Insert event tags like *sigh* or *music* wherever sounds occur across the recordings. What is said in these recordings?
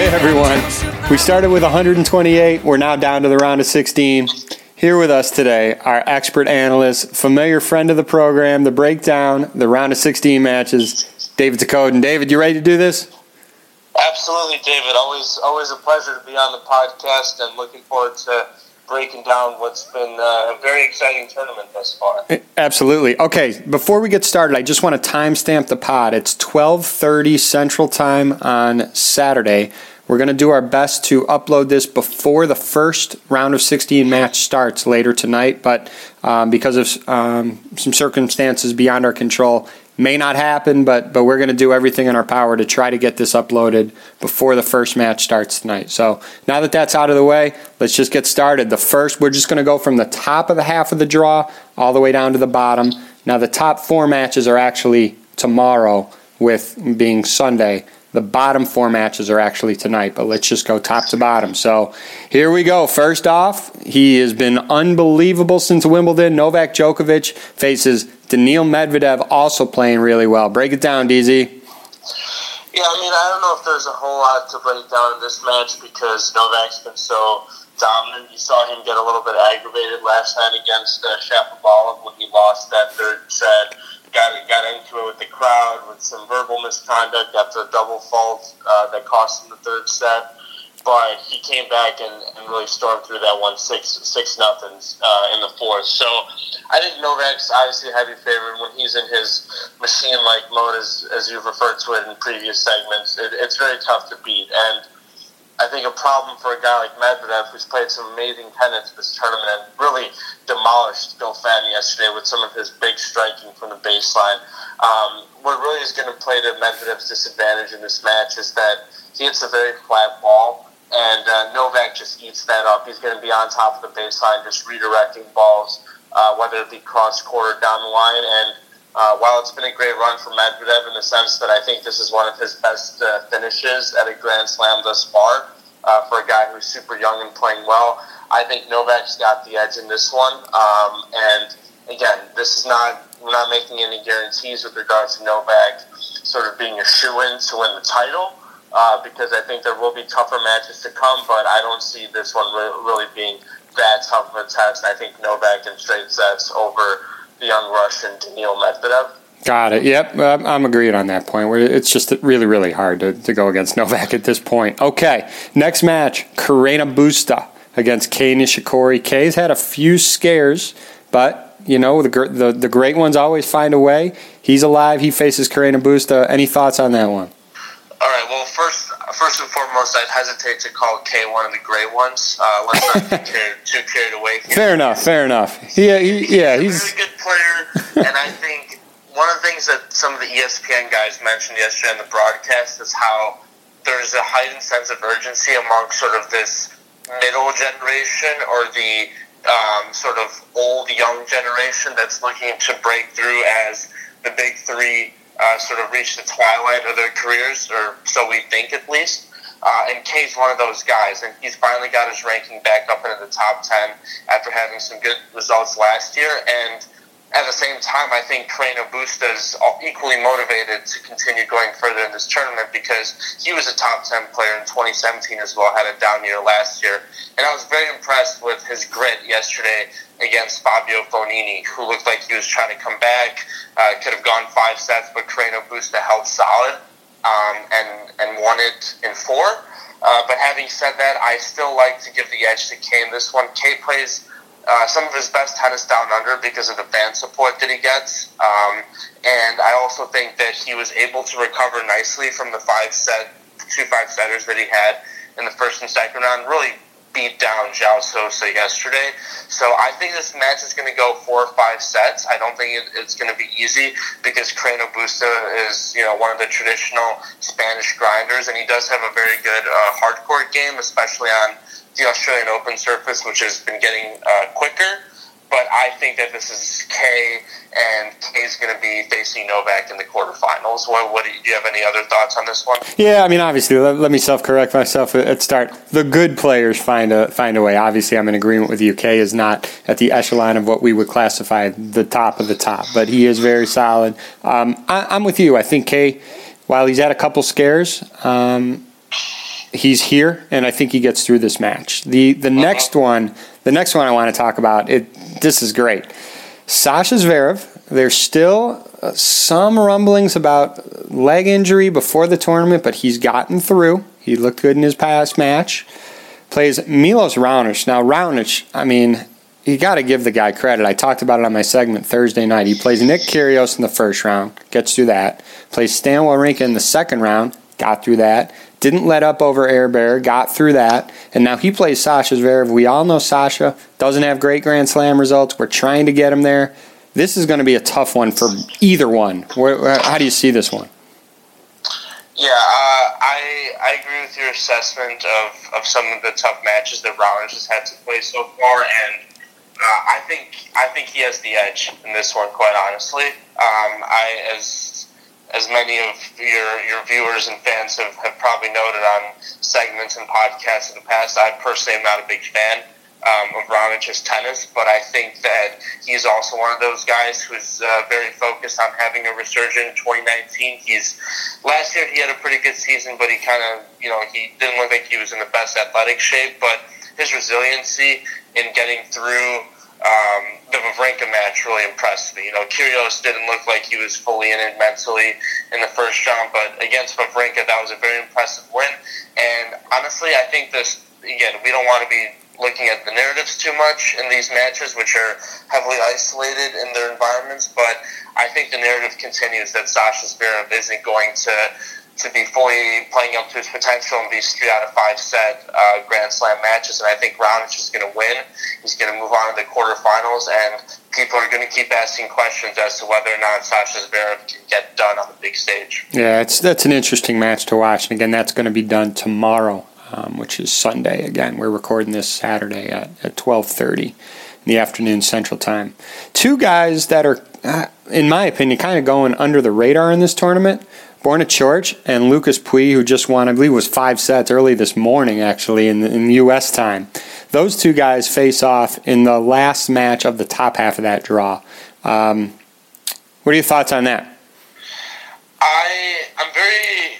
Hey everyone. We started with 128. We're now down to the round of 16. Here with us today, our expert analyst, familiar friend of the program, the breakdown, the round of 16 matches, David Zakodin. David, you ready to do this? Absolutely, David. Always, always a pleasure to be on the podcast, and looking forward to breaking down what's been uh, a very exciting tournament thus far. Absolutely. Okay, before we get started, I just want to timestamp the pod. It's 12:30 Central Time on Saturday. We're going to do our best to upload this before the first round of 16 match starts later tonight, but um, because of um, some circumstances beyond our control, may not happen, but but we're going to do everything in our power to try to get this uploaded before the first match starts tonight. So now that that's out of the way, let's just get started. The first, we're just going to go from the top of the half of the draw all the way down to the bottom. Now the top four matches are actually tomorrow, with being Sunday. The bottom four matches are actually tonight, but let's just go top to bottom. So here we go. First off, he has been unbelievable since Wimbledon. Novak Djokovic faces Daniil Medvedev, also playing really well. Break it down, DZ. Yeah, I mean, I don't know if there's a whole lot to break down in this match because Novak's been so dominant. You saw him get a little bit aggravated last night against uh, Shapovalov when he lost that third set got got into it with the crowd with some verbal misconduct after a double fault uh, that cost him the third set. But he came back and, and really stormed through that one six six nothing uh, in the fourth. So I think Novak's obviously a heavy favorite when he's in his machine like mode, as as you've referred to it in previous segments. It, it's very tough to beat and I think a problem for a guy like Medvedev, who's played some amazing tennis this tournament and really demolished Goffin yesterday with some of his big striking from the baseline. Um, what really is going to play to Medvedev's disadvantage in this match is that he hits a very flat ball, and uh, Novak just eats that up. He's going to be on top of the baseline, just redirecting balls, uh, whether it be cross court or down the line, and uh, while it's been a great run for Medvedev in the sense that I think this is one of his best uh, finishes at a Grand Slam thus far uh, for a guy who's super young and playing well, I think Novak's got the edge in this one. Um, and again, this is not we're not making any guarantees with regards to Novak sort of being a shoe in to win the title. Uh, because I think there will be tougher matches to come, but I don't see this one really being that tough of a test. I think Novak in straight sets over the young Russian Daniil Medvedev. Got it. Yep, I'm agreed on that point. It's just really, really hard to, to go against *laughs* Novak at this point. Okay, next match: Carreño Busta against Kei Nishikori. Kei's had a few scares, but you know the, the the great ones always find a way. He's alive. He faces Carreño Busta. Any thoughts on that one? Well, first, first and foremost, I'd hesitate to call Kei one of the great ones. Uh, let's not get too carried away. Fair enough. Fair enough. Yeah, he, yeah, he's, he's a good player, and I think one of the things that some of the ESPN guys mentioned yesterday on the broadcast is how there's a heightened sense of urgency among sort of this middle generation or the um, sort of old young generation that's looking to break through as the big three uh, sort of reach the twilight of their careers, or so we think at least. Uh, and Kei's one of those guys, and he's finally got his ranking back up into the top 10 after having some good results last year. And at the same time, I think Carreño Busta is equally motivated to continue going further in this tournament because he was a top 10 player in 2017 as well, had a down year last year. And I was very impressed with his grit yesterday against Fabio Fognini, who looked like he was trying to come back, uh, could have gone five sets, but Carreño Busta held solid um, and, and won it in four. Uh, but having said that, I still like to give the edge to Kei. this one. Kei plays uh, some of his best tennis down under because of the fan support that he gets. Um, and I also think that he was able to recover nicely from the five set, two five setters that he had in the first and second round. Really beat down João Sousa yesterday. So I think this match is going to go four or five sets. I don't think it, it's going to be easy because Carreño Busta is, you know, one of the traditional Spanish grinders, and he does have a very good uh, hard court game, especially on the Australian Open surface, which has been getting uh, quicker. But I think that this is Kei, and Kei's going to be facing Novak in the quarterfinals. What, what do, you, do you have any other thoughts on this one? Yeah, I mean, obviously, let, let me self-correct myself at start. The good players find a find a way. Obviously, I'm in agreement with you. Kei is not at the echelon of what we would classify the top of the top, but he is very solid. Um, I, am with you. I think Kei, while he's had a couple scares. Um, he's here, and I think he gets through this match. the The uh-huh. next one, the next one I want to talk about. It this is great. Sasha Zverev. There's still uh, some rumblings about leg injury before the tournament, but he's gotten through. He looked good in his past match. Plays Milos Raonic. Now Raonic, I mean, you got to give the guy credit. I talked about it on my segment Thursday night. He plays Nick Kyrgios in the first round, gets through that. Plays Stan Wawrinka in the second round, got through that. Didn't let up over Herbert, got through that. And now he plays Sasha Zverev. We all know Sasha doesn't have great Grand Slam results. We're trying to get him there. This is going to be a tough one for either one. how do you see this one? Yeah, uh, I I agree with your assessment of, of some of the tough matches that Raonic has had to play so far, and uh, I think I think he has the edge in this one. Quite honestly, um, I as as many of your your viewers and fans have, have probably noted on segments and podcasts in the past, I personally am not a big fan um, of Raonic's tennis, but I think that he's also one of those guys who's uh, very focused on having a resurgent in 2019. He's last year he had a pretty good season, but he kind of you know he didn't look like he was in the best athletic shape, but his resiliency in getting through um, the Wawrinka match really impressed me. You know, Kyrgios didn't look like he was fully in it mentally in the first round, but against Wawrinka, that was a very impressive win. And honestly, I think this again, we don't want to be looking at the narratives too much in these matches, which are heavily isolated in their environments. But I think the narrative continues that Sasha Zverev isn't going to to be fully playing up to his potential in these three out of five set uh, Grand Slam matches. And I think Raonic is going to win. He's going to move on to the quarterfinals, and people are going to keep asking questions as to whether or not Sasha Zverev can get done on the big stage. Yeah, it's that's an interesting match to watch. And again, that's going to be done tomorrow, um, which is Sunday. Again, we're recording this Saturday at, at 1230 in the afternoon Central Time. Two guys that are, uh, in my opinion, kind of going under the radar in this tournament Borna Coric and Lucas Pouille, who just won, I believe, was five sets early this morning, actually, in, in U.S. time. Those two guys face off in the last match of the top half of that draw. Um, what are your thoughts on that? I I'm very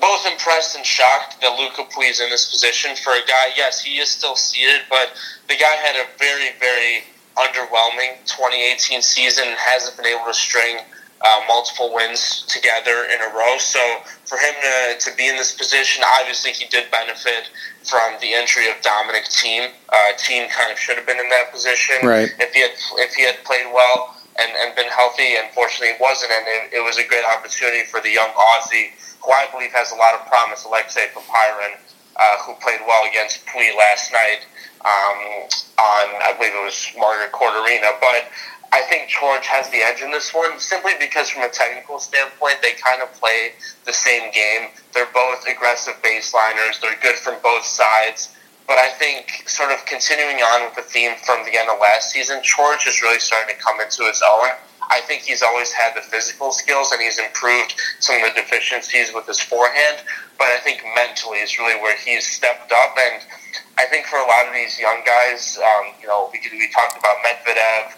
both impressed and shocked that Luca Pouille is in this position for a guy. Yes, he is still seated, but the guy had a very very underwhelming 2018 season and hasn't been able to string uh, multiple wins together in a row. So for him to, to be in this position, obviously he did benefit from the entry of Dominic Thiem. Uh, Thiem kind of should have been in that position right. if he had if he had played well and, and been healthy. Unfortunately, he wasn't, and it, it was a great opportunity for the young Aussie, who I believe has a lot of promise, Alexei Popyrin, uh, who played well against Pouille last night um, on I believe it was Margaret Court Arena, but. I think Coric has the edge in this one simply because, from a technical standpoint, they kind of play the same game. They're both aggressive baseliners. They're good from both sides. But I think, sort of continuing on with the theme from the end of last season, Coric is really starting to come into his own. I think he's always had the physical skills and he's improved some of the deficiencies with his forehand. But I think mentally is really where he's stepped up. And I think for a lot of these young guys, um, you know, we, we talked about Medvedev,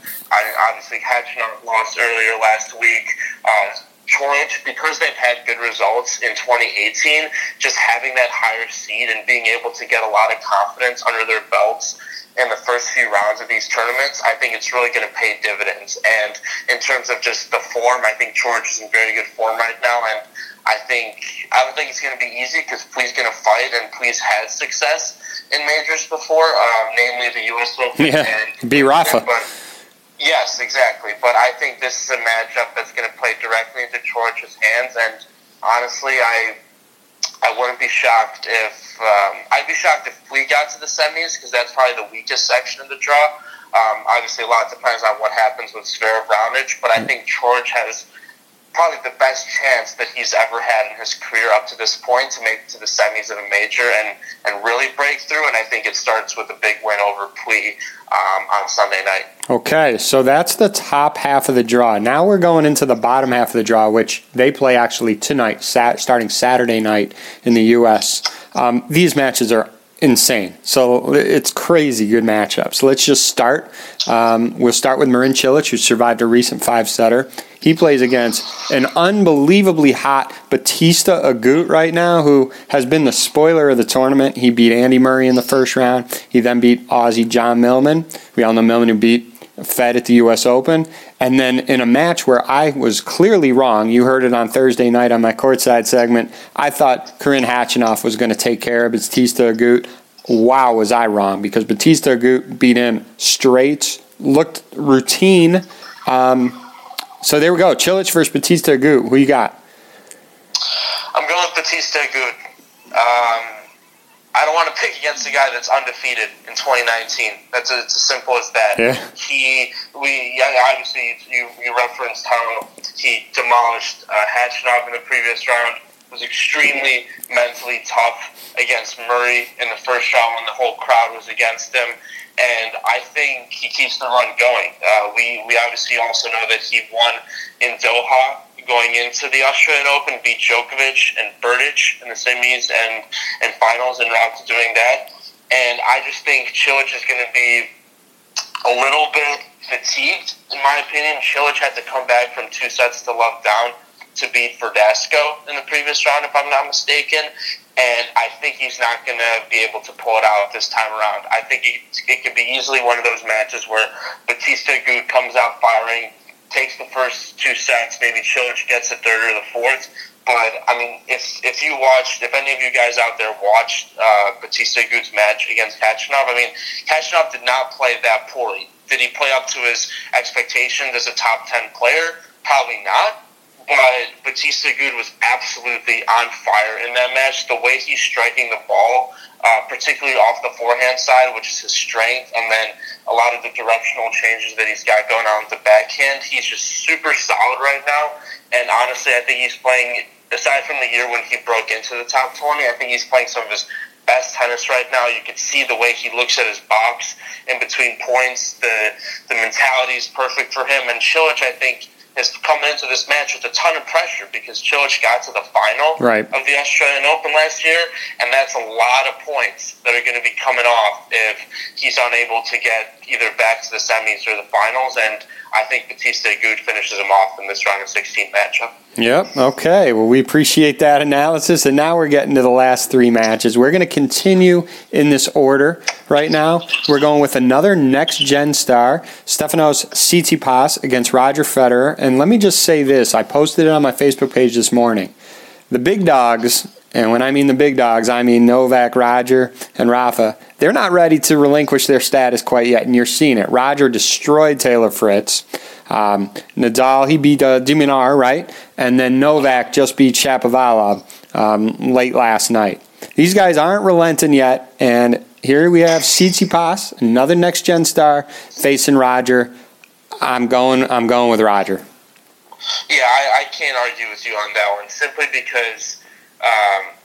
obviously Khachanov lost earlier last week. Uh, Coric, because they've had good results in 2018, just having that higher seed and being able to get a lot of confidence under their belts in the first few rounds of these tournaments, I think it's really going to pay dividends. And in terms of just the form, I think Coric is in very good form right now. And I think I don't think it's going to be easy because Pouille's going to fight, and Pouille's had success in majors before, um, namely the U.S. Open yeah, and be Rafa. But, yes, exactly. But I think this is a matchup that's going to play directly into Coric's hands, and honestly, I I wouldn't be shocked if um, I'd be shocked if we got to the semis because that's probably the weakest section of the draw. Um, obviously, a lot depends on what happens with Zverev Raonic, but I mm. think Coric has probably the best chance that he's ever had in his career up to this point to make to the semis of a major and, and really break through. And I think it starts with a big win over Pouille um, on Sunday night. Okay, so that's the top half of the draw. Now we're going into the bottom half of the draw, which they play actually tonight, sat, starting Saturday night in the U.S. Um, these matches are insane. So it's crazy good matchup. So let's just start. Um, we'll start with Marin Cilic, who survived a recent five setter. He plays against an unbelievably hot Bautista Agut right now, who has been the spoiler of the tournament. He beat Andy Murray in the first round. He then beat Aussie John Millman. We all know Millman who beat Fed at the U.S. Open. And then in a match where I was clearly wrong, you heard it on Thursday night on my courtside segment, I thought Karen Khachanov was going to take care of Bautista Agut. Wow, was I wrong because Bautista Agut beat him straight, looked routine. Um, so there we go. Cilic versus Bautista Agut. Who you got? I'm going with Bautista Agut. Um, I don't want to pick against a guy that's undefeated in 2019. That's a, it's as simple as that. Yeah. He, we, yeah, obviously you, you referenced how he demolished uh, in the previous round. Was extremely mentally tough against Murray in the first round when the whole crowd was against him, and I think he keeps the run going. Uh, we we obviously also know that he won in Doha going into the Australian Open, beat Djokovic and Berdych in the semis and, and finals and to doing that. And I just think Cilic is going to be a little bit fatigued, in my opinion. Cilic had to come back from two sets to love down to beat Verdasco in the previous round, if I'm not mistaken. And I think he's not going to be able to pull it out this time around. I think it, it could be easily one of those matches where Bautista Agut comes out firing, takes the first two sets, maybe Cilic gets the third or the fourth. But I mean, if if you watched, if any of you guys out there watched uh, Bautista Agut's match against Khachanov, I mean, Khachanov did not play that poorly. Did he play up to his expectations as a top ten player? Probably not but Bautista Agut was absolutely on fire in that match. The way he's striking the ball, uh, particularly off the forehand side, which is his strength, and then a lot of the directional changes that he's got going on with the backhand, he's just super solid right now. And honestly, I think he's playing, aside from the year when he broke into the top 20, I think he's playing some of his best tennis right now. You can see the way he looks at his box in between points. The the mentality is perfect for him. And Cilic, I think, is coming into this match with a ton of pressure because Cilic got to the final right. of the Australian Open last year, and that's a lot of points that are going to be coming off if he's unable to get either back to the semis or the finals. And I think Bautista Agut finishes him off in this round of 16 matchup. Yep. Okay. Well, we appreciate that analysis. And now we're getting to the last three matches. We're going to continue in this order right now. We're going with another next gen star, Stefanos Tsitsipas against Roger Federer. And let me just say this I posted it on my Facebook page this morning. The big dogs, and when I mean the big dogs, I mean Novak, Roger, and Rafa, they're not ready to relinquish their status quite yet. And you're seeing it. Roger destroyed Taylor Fritz. Um, Nadal, he beat uh, de Minaur, right? And then Novak just beat Shapovalov um, late last night. These guys aren't relenting yet, and here we have Tsitsipas, another next gen star, facing Roger. I'm going. I'm going with Roger. Yeah, I, I can't argue with you on that one simply because um,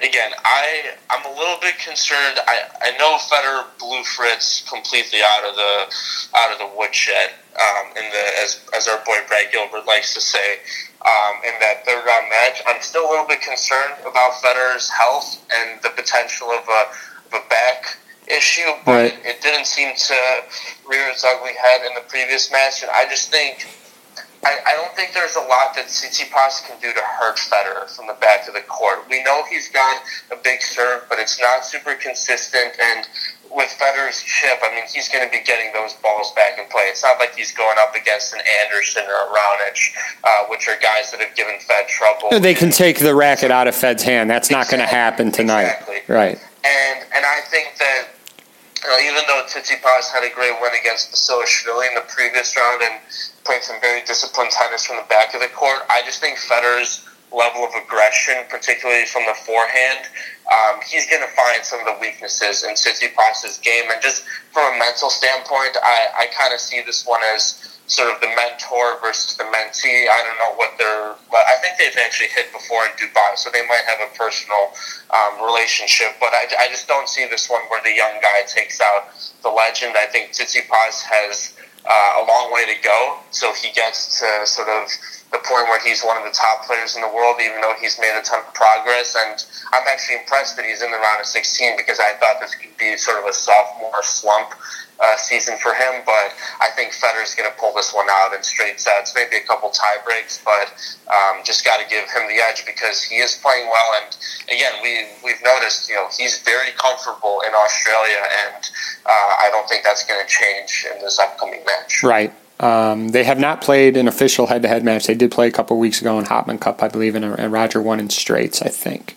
again, I I'm a little bit concerned. I, I know Federer blew Fritz completely out of the out of the woodshed. Um, in the as as our boy Brad Gilbert likes to say, um, in that third round match, I'm still a little bit concerned about Federer's health and the potential of a of a back issue, but right. it didn't seem to rear its ugly head in the previous match, and I just think I, I don't think there's a lot that Tsitsipas can do to hurt Federer from the back of the court. We know he's got a big serve, but it's not super consistent. And with Federer's chip, I mean, he's going to be getting those balls back in play. It's not like he's going up against an Anderson or a Raonic, uh, which are guys that have given Fed trouble. They can take the racket out of Fed's hand. That's exactly, not going to happen tonight. Exactly. Right. And and I think that know, even though Tsitsipas had a great win against Basilashvili in the previous round and played some very disciplined tennis from the back of the court. I just think Federer's level of aggression, particularly from the forehand, um, he's going to find some of the weaknesses in Tsitsipas's game. And just from a mental standpoint, I, I kind of see this one as sort of the mentor versus the mentee. I don't know what they're. I think they've actually hit before in Dubai, so they might have a personal um, relationship. But I, I just don't see this one where the young guy takes out the legend. I think Tsitsipas has uh, a long way to go. So he gets to sort of the point where he's one of the top players in the world, even though he's made a ton of progress. And I'm actually impressed that he's in the round of 16 because I thought this could be sort of a sophomore slump uh, season for him. But I think Federer's going to pull this one out in straight sets, maybe a couple tie breaks, but um, just got to give him the edge because he is playing well. And again, we we've noticed, you know, he's very comfortable in Australia, and uh, I don't think that's going to change in this upcoming match. Right. Um, they have not played an official head-to-head match. They did play a couple weeks ago in Hopman Cup, I believe, and, and Roger won in straights, I think.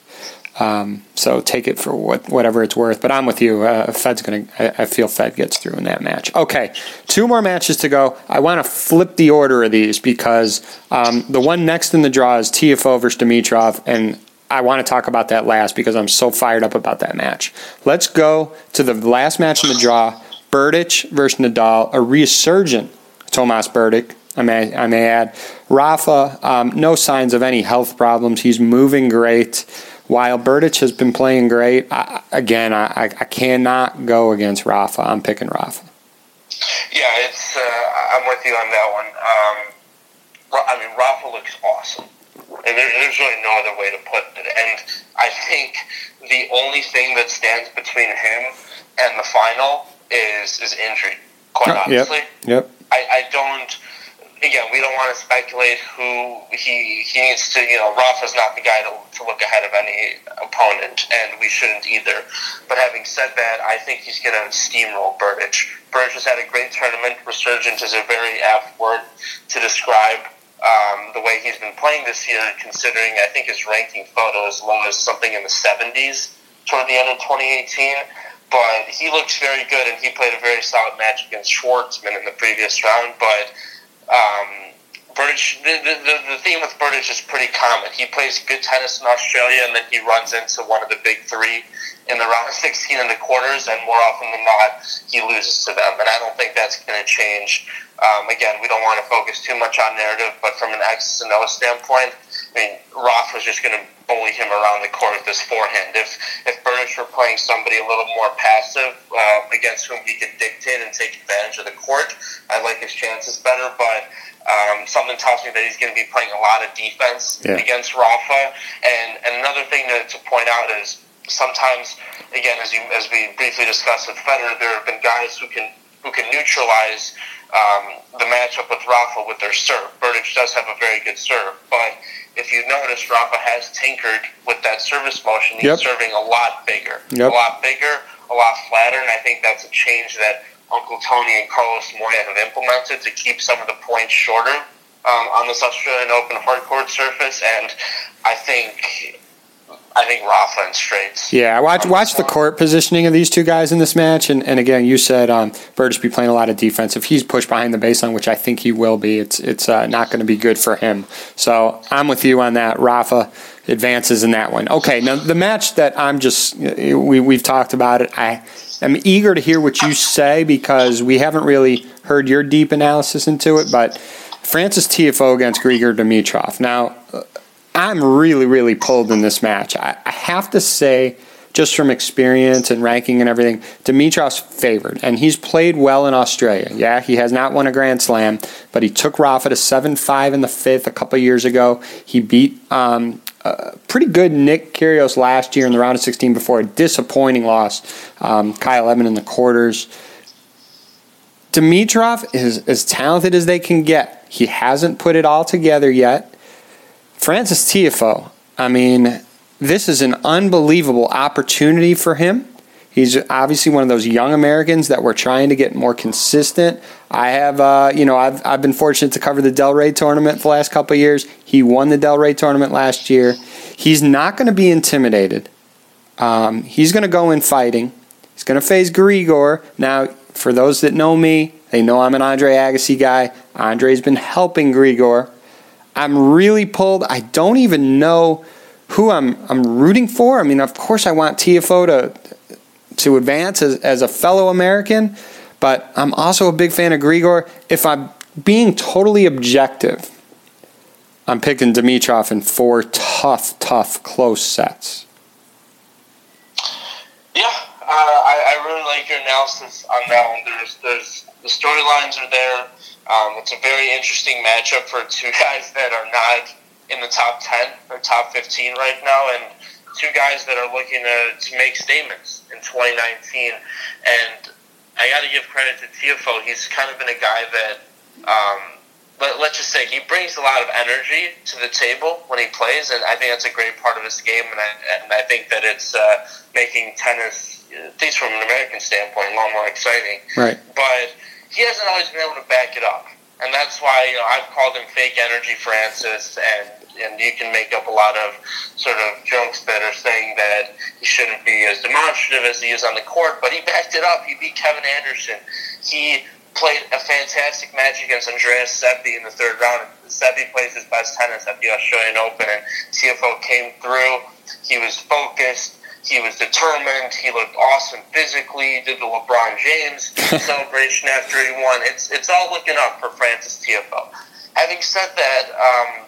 Um, so take it for what, whatever it's worth. But I'm with you. Uh, Fed's going to. I feel Fed gets through in that match. Okay, two more matches to go. I want to flip the order of these because um, the one next in the draw is Tiafoe versus Dimitrov, and I want to talk about that last because I'm so fired up about that match. Let's go to the last match in the draw: Berdych versus Nadal, a resurgent Tomas Berdych. I may, I may add. Rafa, um, no signs of any health problems. He's moving great. While Berdych has been playing great, I, again, I, I cannot go against Rafa. I'm picking Rafa. Yeah, it's. Uh, I'm with you on that one. Um, I mean, Rafa looks awesome, and there, there's really no other way to put it. And I think the only thing that stands between him and the final is is injury. Quite honestly, yep. yep. I, I don't. Again, we don't want to speculate who he he needs to. You know, Rafa's not the guy to, to look ahead of any opponent, and we shouldn't either. But having said that, I think he's going to steamroll Berdych. Berdych has had a great tournament. Resurgent is a very apt word to describe um, the way he's been playing this year, considering I think his ranking photo is low as something in the 70s toward the end of 2018 but he looks very good, and he played a very solid match against Schwartzman in the previous round. But um, the, the, the theme with Berdych is pretty common. He plays good tennis in Australia, and then he runs into one of the big three in the round of *laughs* 16 in the quarters, and more often than not, he loses to them. And I don't think that's going to change. Um, again, we don't want to focus too much on narrative, but from an X's and O standpoint, I mean, Roth was just going to bully him around the court with his forehand. If if Berdych were playing somebody a little more passive uh, against whom he could dictate and take advantage of the court, I like his chances better. But um, something tells me that he's going to be playing a lot of defense yeah. against Rafa. And and another thing to, to point out is sometimes, again, as you as we briefly discussed with Federer, there have been guys who can who can neutralize um, the matchup with Rafa with their serve. Does have a very good serve, but if you notice, Rafa has tinkered with that service motion. He's yep. serving a lot bigger, yep. a lot bigger, a lot flatter, and I think that's a change that Uncle Tony and Carlos Moya have implemented to keep some of the points shorter um, on this Australian Open hardcourt surface. And I think I think Rafa and straights. Yeah, watch watch the court positioning of these two guys in this match, and, and again, you said um, Berdych be playing a lot of defense. If he's pushed behind the baseline, which I think he will be, it's it's uh, not going to be good for him. So I'm with you on that. Rafa advances in that one. Okay, now the match that I'm just we we've talked about it. I am eager to hear what you say because we haven't really heard your deep analysis into it, but. Frances Tiafoe against Grigor Dimitrov. Now, I'm really, really pulled in this match. I, I have to say, just from experience and ranking and everything, Dimitrov's favored, and he's played well in Australia. Yeah, he has not won a Grand Slam, but he took Rafa to 7 5 in the fifth a couple years ago. He beat um, a pretty good Nick Kyrgios last year in the round of 16 before a disappointing loss. Um, Kyle Edmund in the quarters. Dimitrov is as talented as they can get. He hasn't put it all together yet. Frances Tiafoe, I mean, this is an unbelievable opportunity for him. He's obviously one of those young Americans that we're trying to get more consistent. I have, uh, you know, I've, I've been fortunate to cover the Delray tournament for the last couple years. He won the Delray tournament last year. He's not going to be intimidated. Um, he's going to go in fighting. He's going to face Grigor. Now, for those that know me, they know I'm an Andre Agassi guy. Andre's been helping Grigor. I'm really pulled. I don't even know who I'm I'm rooting for. I mean, of course, I want Tiafoe to to advance as, as a fellow American, but I'm also a big fan of Grigor. If I'm being totally objective, I'm picking Dimitrov in four tough, tough, close sets. Uh, I, I, really like your analysis on that one. There's, there's the storylines are there. Um, it's a very interesting matchup for two *laughs* guys that are not in the top 10 or top 15 right now, and two guys that are looking to, to make statements in 2019. And I got to give credit to Tiafoe. He's kind of been a guy that, um, let, let's just say, he brings a lot of energy to the table when he plays, and I think that's a great part of his game. And I, and I think that it's uh, making tennis, at least from an American standpoint, a lot more exciting. Right. But he hasn't always been able to back it up. And that's why you know I've called him fake energy Francis, and and you can make up a lot of sort of jokes that are saying that he shouldn't be as demonstrative as he is on the court, but he backed it up. He beat Kevin Anderson. He played a fantastic match against Andreas Seppi in the third round. Seppi plays his best tennis at the Australian Open, and Tiafoe came through. He was focused. He was determined. He looked awesome physically. He did the LeBron James *laughs* celebration after he won. It's it's all looking up for Francis Tiafoe. Having said that, um,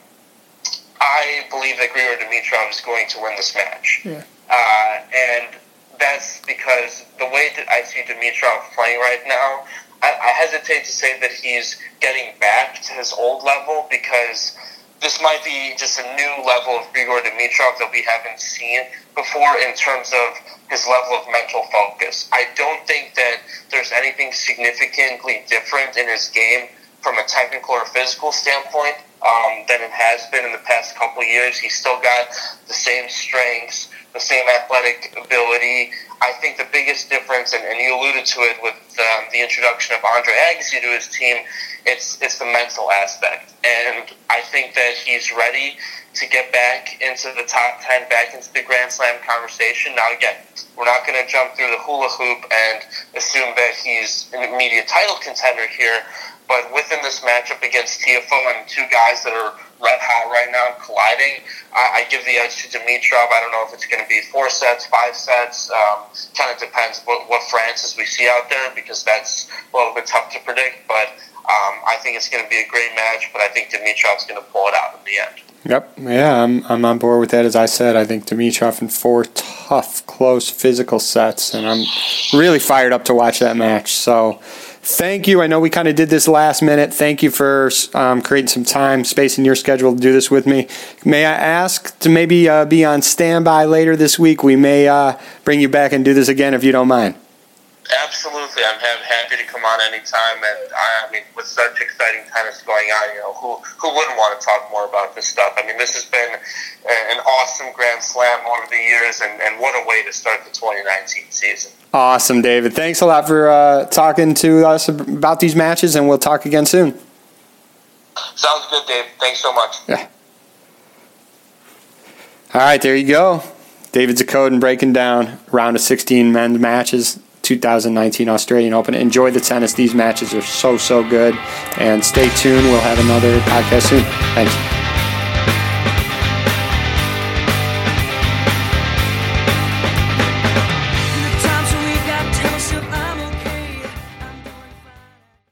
I believe that Grigor Dimitrov is going to win this match. Yeah. Uh, and that's because the way that I see Dimitrov playing right now, I, I hesitate to say that he's getting back to his old level because this might be just a new level of Grigor Dimitrov that we haven't seen before in terms of his level of mental focus. I don't think that there's anything significantly different in his game from a technical or physical standpoint um, than it has been in the past couple years. He's still got the same strengths, the same athletic ability. I think the biggest difference, and, and you alluded to it with um, the introduction of Andre Agassi to his team, it's it's the mental aspect, and I think that he's ready to get back into the top ten, back into the Grand Slam conversation. Now, again, we're not going to jump through the hula hoop and assume that he's an immediate title contender here, but within this matchup against Tiafoe and two guys that are red hot right now colliding, I, I give the edge to Dimitrov. I don't know if it's going to be four sets, five sets. Um, kind of depends what, what Frances we see out there because that's a little bit tough to predict. But um, I think it's going to be a great match, but I think Dimitrov's going to pull it out in the end. Yep. Yeah, I'm, I'm on board with that. As I said, I think Dimitrov in four tough, close physical sets, and I'm really fired up to watch that match. So thank you. I know we kind of did this last minute. Thank you for um, creating some time, space in your schedule to do this with me. May I ask to maybe uh, be on standby later this week? We may uh, bring you back and do this again if you don't mind. Absolutely, I'm happy to come on anytime, and I, I mean, with such exciting tennis going on, you know, who who wouldn't want to talk more about this stuff? I mean, this has been an awesome Grand Slam over the years, and, and what a way to start the 2019 season. Awesome, David. Thanks a lot for uh, talking to us about these matches, and we'll talk again soon. Sounds good, Dave. Thanks so much. Yeah. All right, there you go. David Zakodin breaking down round of 16 men's matches. 2019 Australian Open. Enjoy the tennis. These matches are so, so good. And stay tuned. We'll have another podcast soon. Thanks.